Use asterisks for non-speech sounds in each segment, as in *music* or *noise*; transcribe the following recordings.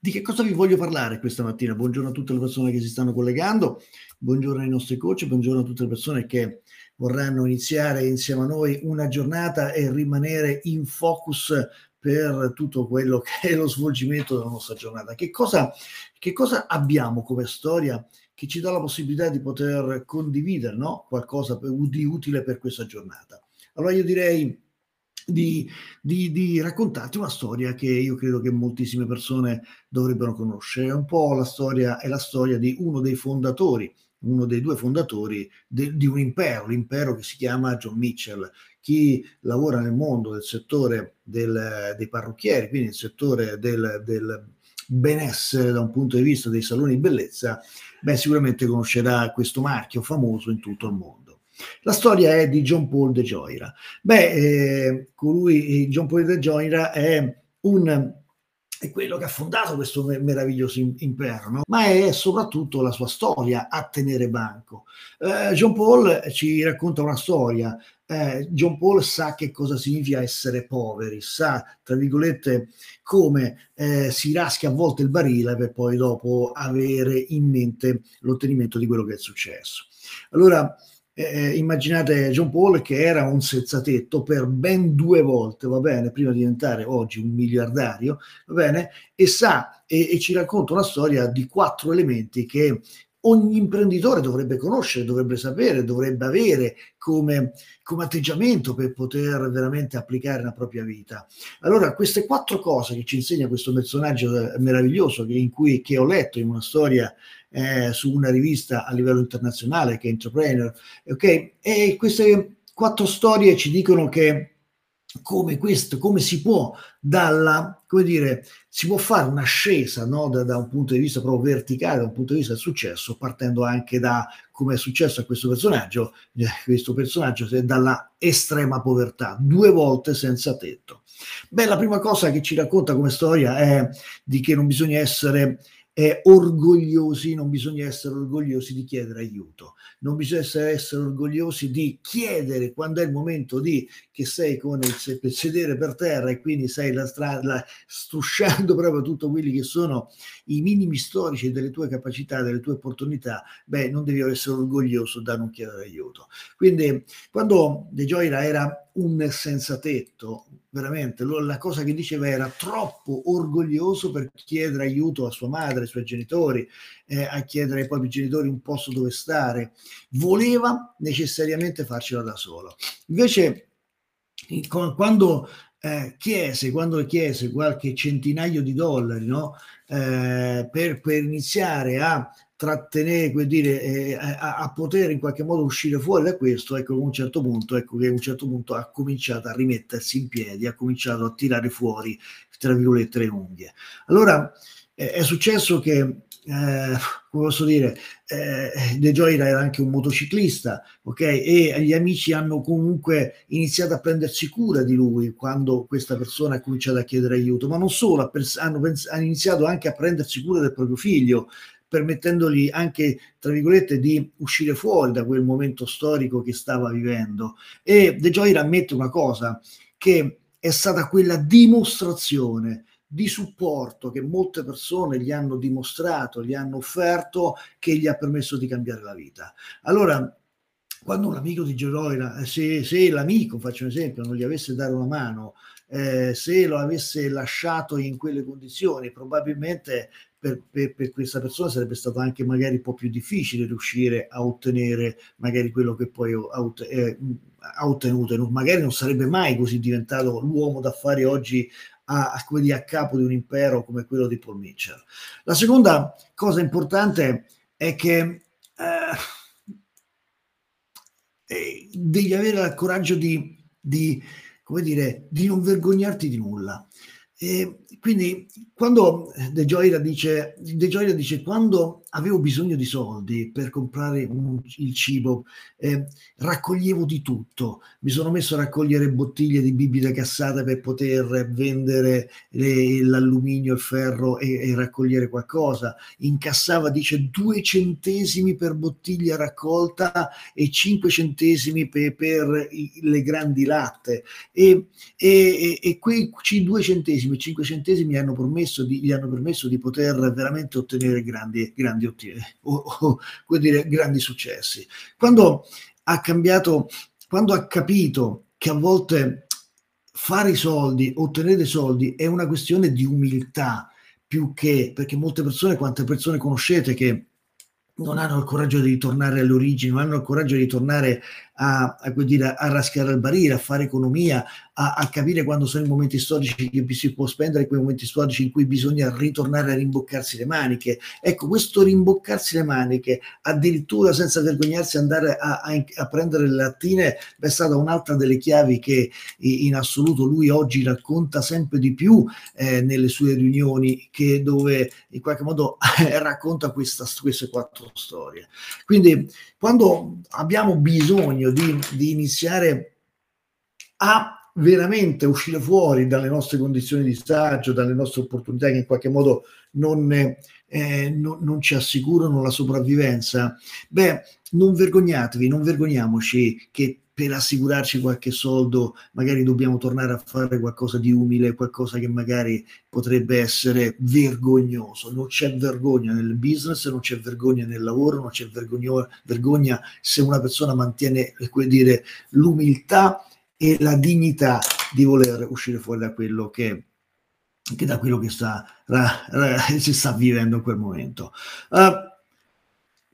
Di che cosa vi voglio parlare questa mattina? Buongiorno a tutte le persone che si stanno collegando, buongiorno ai nostri coach, buongiorno a tutte le persone che vorranno iniziare insieme a noi una giornata e rimanere in focus per tutto quello *laughs* che è lo svolgimento della nostra giornata. Che cosa, che cosa abbiamo come storia che ci dà la possibilità di poter condividere no? qualcosa di utile per questa giornata? Allora io direi di, di, di, raccontarti una storia che io credo che moltissime persone dovrebbero conoscere. È un po' la storia, è la storia di uno dei fondatori, uno dei due fondatori de, di un impero, l'impero che si chiama John Mitchell. Chi lavora nel mondo del settore del, dei parrucchieri, quindi nel settore del, del benessere da un punto di vista dei saloni di bellezza, beh, sicuramente conoscerà questo marchio famoso in tutto il mondo. La storia è di John Paul de Joira. Beh, eh, colui, John Paul de Joira è un è quello che ha fondato questo meraviglioso impero, no? ma è soprattutto la sua storia a tenere banco. Eh, John Paul ci racconta una storia. Eh, John Paul sa che cosa significa essere poveri, sa, tra virgolette, come eh, si raschia a volte il barile per poi dopo avere in mente l'ottenimento di quello che è successo. Allora, eh, immaginate John Paul che era un senzatetto per ben due volte, va bene, prima di diventare oggi un miliardario, va bene, e sa e, e ci racconta una storia di quattro elementi che ogni imprenditore dovrebbe conoscere, dovrebbe sapere, dovrebbe avere come, come, atteggiamento per poter veramente applicare la propria vita. Allora, queste quattro cose che ci insegna questo personaggio meraviglioso che, in cui, che ho letto in una storia eh, su una rivista a livello internazionale che è Entrepreneur, ok? E queste quattro storie ci dicono che come questo, come si può dalla, come dire, si può fare un'ascesa no? da, da, un punto di vista proprio verticale, da un punto di vista del successo, partendo anche da come è successo a questo personaggio, eh, questo personaggio dalla estrema povertà, due volte senza tetto. Beh, la prima cosa che ci racconta come storia è di che non bisogna essere eh, orgogliosi, non bisogna essere orgogliosi di chiedere aiuto, non bisogna essere orgogliosi di chiedere quando è il momento di che sei con il sedere per terra e quindi sei la strada strusciando *laughs* proprio tutto quelli che sono i minimi storici delle tue capacità, delle tue opportunità, beh, non devi essere orgoglioso da non chiedere aiuto. Quindi quando De Gioia era un senza tetto, veramente la cosa che diceva era troppo orgoglioso per chiedere aiuto a sua madre, ai suoi genitori, eh, a chiedere ai propri genitori un posto dove stare, voleva necessariamente farcela da solo. Invece, quando eh, chiese, quando chiese qualche centinaio di dollari no? eh, per, per iniziare a trattenere, come dire, eh, a, a, poter in qualche modo uscire fuori da questo, ecco a un certo punto, ecco che a un certo punto ha cominciato a rimettersi in piedi, ha cominciato a tirare fuori, tra virgolette, le unghie. Allora eh, è successo che, eh, come posso dire, eh, De Gioia era anche un motociclista, ok? E gli amici hanno comunque iniziato a prendersi cura di lui quando questa persona ha cominciato a chiedere aiuto, ma non solo, hanno, hanno iniziato anche a prendersi cura del proprio figlio, permettendogli anche, tra virgolette, di uscire fuori da quel momento storico che stava vivendo. E De Joyer ammette una cosa, che è stata quella dimostrazione di supporto che molte persone gli hanno dimostrato, gli hanno offerto, che gli ha permesso di cambiare la vita. Allora, quando un amico di Geroira, se, se l'amico, faccio un esempio, non gli avesse dato una mano, eh, se lo avesse lasciato in quelle condizioni, probabilmente per, per, per, questa persona sarebbe stato anche magari un po' più difficile riuscire a ottenere magari quello che poi ha, eh, ha ottenuto, magari non sarebbe mai così diventato l'uomo d'affari oggi a, a, dire, a capo di un impero come quello di Paul Mitchell. La seconda cosa importante è che eh, devi avere il coraggio di, di, come dire, di non vergognarti di nulla. E quindi quando De Gioia dice, De Gioia dice quando avevo bisogno di soldi per comprare un, il cibo, eh, raccoglievo di tutto. Mi sono messo a raccogliere bottiglie di bibita cassata per poter vendere le, l'alluminio, il ferro e, e, raccogliere qualcosa. Incassava, dice, due centesimi per bottiglia raccolta e cinque centesimi per, per i, le grandi latte. E, e, e quei due centesimi centesimi e 5 centesimi hanno di, gli hanno permesso di poter veramente ottenere grandi, grandi, o, o, dire, grandi successi. Quando ha cambiato, quando ha capito che a volte fare i soldi, ottenere i soldi è una questione di umiltà più che perché molte persone, quante persone conoscete che non hanno il coraggio di ritornare alle origini, non hanno il coraggio di tornare a, a, dire, a raschiare il barile, a fare economia, a, a, capire quando sono i momenti storici che si può spendere, quei momenti storici in cui bisogna ritornare a rimboccarsi le maniche. Ecco, questo rimboccarsi le maniche, addirittura senza vergognarsi andare a, a prendere le lattine, è stata un'altra delle chiavi che in assoluto lui oggi racconta sempre di più eh, nelle sue riunioni, che dove in qualche modo *laughs* racconta questa, queste quattro storie. Quindi quando abbiamo bisogno di, di iniziare a veramente uscire fuori dalle nostre condizioni di stagio, dalle nostre opportunità che in qualche modo non, eh, non, non, ci assicurano la sopravvivenza, beh, non vergognatevi, non vergogniamoci che per assicurarci qualche soldo magari dobbiamo tornare a fare qualcosa di umile, qualcosa che magari potrebbe essere vergognoso. Non c'è vergogna nel business, non c'è vergogna nel lavoro, non c'è vergogno, vergogna se una persona mantiene dire, l'umiltà e la dignità di voler uscire fuori da quello che, che da quello che sta, ra, ra, *laughs* si sta vivendo in quel momento. Uh,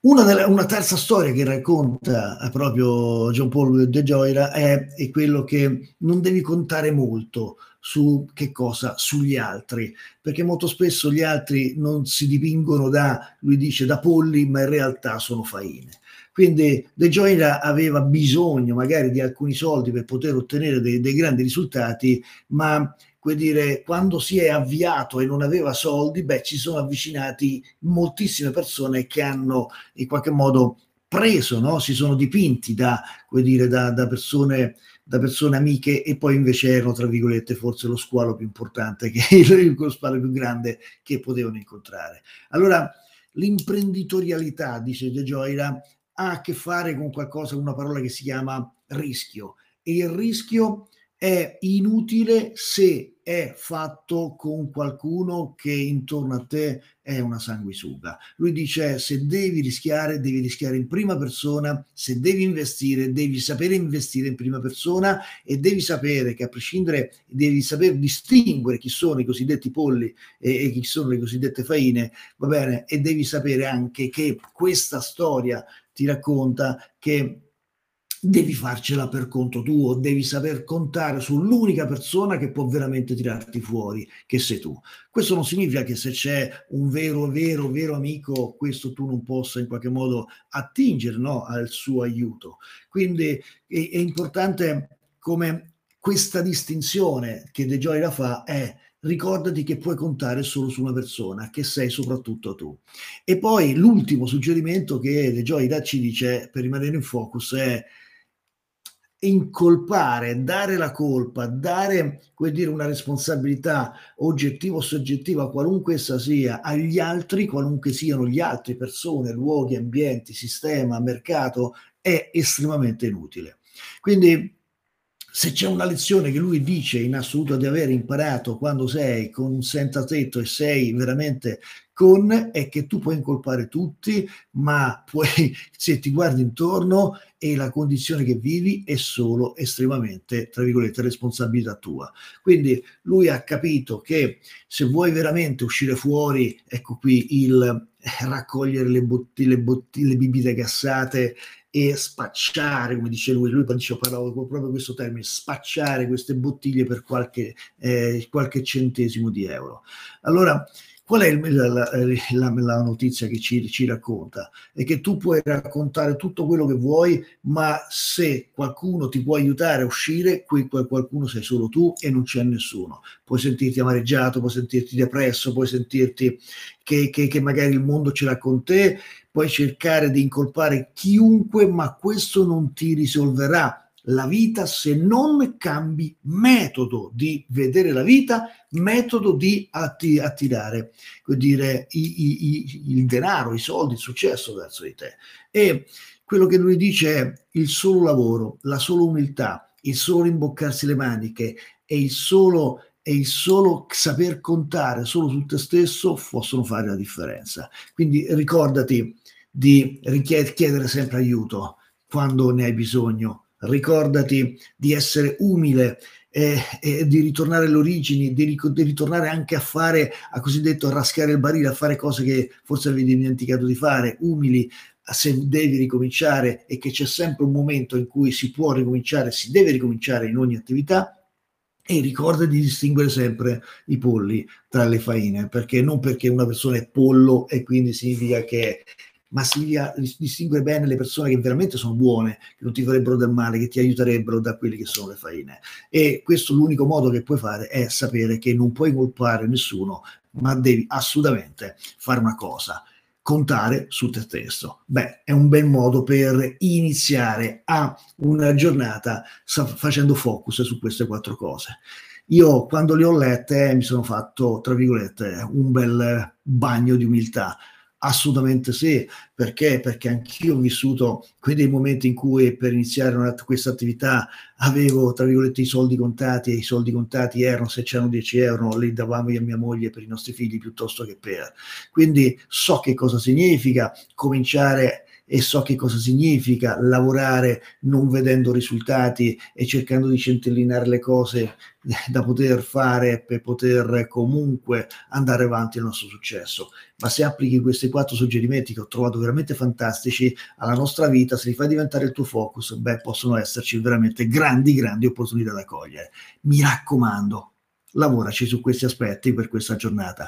una, delle, una, terza storia che racconta eh, proprio John Paul De Gioia è, è, quello che non devi contare molto su che cosa? Sugli altri, perché molto spesso gli altri non si dipingono da, lui dice, da polli, ma in realtà sono faine. Quindi De Gioia aveva bisogno magari di alcuni soldi per poter ottenere dei, dei grandi risultati, ma dire, quando si è avviato e non aveva soldi, beh, ci sono avvicinati moltissime persone che hanno in qualche modo preso, no? si sono dipinti da, dire, da, da, persone, da persone amiche e poi invece erano, tra virgolette, forse lo squalo più importante, che, *laughs* lo squalo più grande che potevano incontrare. Allora, l'imprenditorialità, dice De Gioira, ha a che fare con qualcosa, una parola che si chiama rischio. E il rischio è inutile se è fatto con qualcuno che intorno a te è una sanguisuga. Lui dice se devi rischiare, devi rischiare in prima persona, se devi investire, devi sapere investire in prima persona e devi sapere che a prescindere, devi saper distinguere chi sono i cosiddetti polli e, e chi sono le cosiddette faine, va bene? E devi sapere anche che questa storia ti racconta che devi farcela per conto tuo, devi saper contare sull'unica persona che può veramente tirarti fuori, che sei tu. Questo non significa che se c'è un vero, vero, vero amico, questo tu non possa in qualche modo attingere no, al suo aiuto. Quindi è, è importante come questa distinzione che De Gioia fa è ricordati che puoi contare solo su una persona, che sei soprattutto tu. E poi l'ultimo suggerimento che De Gioia ci dice per rimanere in focus è incolpare, dare la colpa, dare dire, una responsabilità oggettiva o soggettiva, qualunque essa sia, agli altri, qualunque siano gli altri, persone, luoghi, ambienti, sistema, mercato, è estremamente inutile. Quindi se c'è una lezione che lui dice in assoluto di aver imparato quando sei con un senza tetto e sei veramente con è che tu puoi incolpare tutti, ma puoi, *laughs* se ti guardi intorno e la condizione che vivi è solo estremamente, tra virgolette, responsabilità tua. Quindi lui ha capito che se vuoi veramente uscire fuori, ecco qui il raccogliere le bottiglie, le, bottiglie, le bibite gassate e spacciare, come dice lui, lui dice, parlavo proprio questo termine, spacciare queste bottiglie per qualche, eh, qualche centesimo di euro. Allora, Qual è il, la, la, la, notizia che ci, ci, racconta? È che tu puoi raccontare tutto quello che vuoi, ma se qualcuno ti può aiutare a uscire, quel qualcuno sei solo tu e non c'è nessuno. Puoi sentirti amareggiato, puoi sentirti depresso, puoi sentirti che, che, che magari il mondo ce l'ha con te, puoi cercare di incolpare chiunque, ma questo non ti risolverà la vita se non cambi metodo di vedere la vita, metodo di atti- attirare dire, i, i, i, il denaro, i soldi, il successo verso di te. E quello che lui dice è il solo lavoro, la sola umiltà, il solo imboccarsi le maniche e il solo e il solo saper contare solo su te stesso possono fare la differenza. Quindi ricordati di chiedere sempre aiuto quando ne hai bisogno. Ricordati di essere umile e, e di ritornare alle origini, di, di, ritornare anche a fare, a cosiddetto rascare il barile, a fare cose che forse avevi dimenticato di fare, umili, se devi ricominciare e che c'è sempre un momento in cui si può ricominciare, si deve ricominciare in ogni attività e ricorda di distinguere sempre i polli tra le faine, perché non perché una persona è pollo e quindi significa che ma significa distinguere bene le persone che veramente sono buone, che non ti farebbero del male, che ti aiuterebbero da quelle che sono le faine. E questo l'unico modo che puoi fare è sapere che non puoi colpare nessuno, ma devi assolutamente fare una cosa, contare su te stesso. Beh, è un bel modo per iniziare a una giornata facendo focus su queste quattro cose. Io quando le ho lette mi sono fatto, tra virgolette, un bel bagno di umiltà Assolutamente sì, perché? Perché anch'io ho vissuto quei momenti in cui per iniziare una, questa attività avevo, tra virgolette, i soldi contati e i soldi contati erano, se c'erano 10 euro, li davamo io a mia moglie per i nostri figli piuttosto che per. Quindi so che cosa significa cominciare e so che cosa significa lavorare non vedendo risultati e cercando di centellinare le cose *laughs* da poter fare per poter comunque andare avanti nel nostro successo. Ma se applichi questi quattro suggerimenti che ho trovato veramente fantastici alla nostra vita, se li fai diventare il tuo focus, beh, possono esserci veramente grandi, grandi opportunità da cogliere. Mi raccomando, lavoraci su questi aspetti per questa giornata.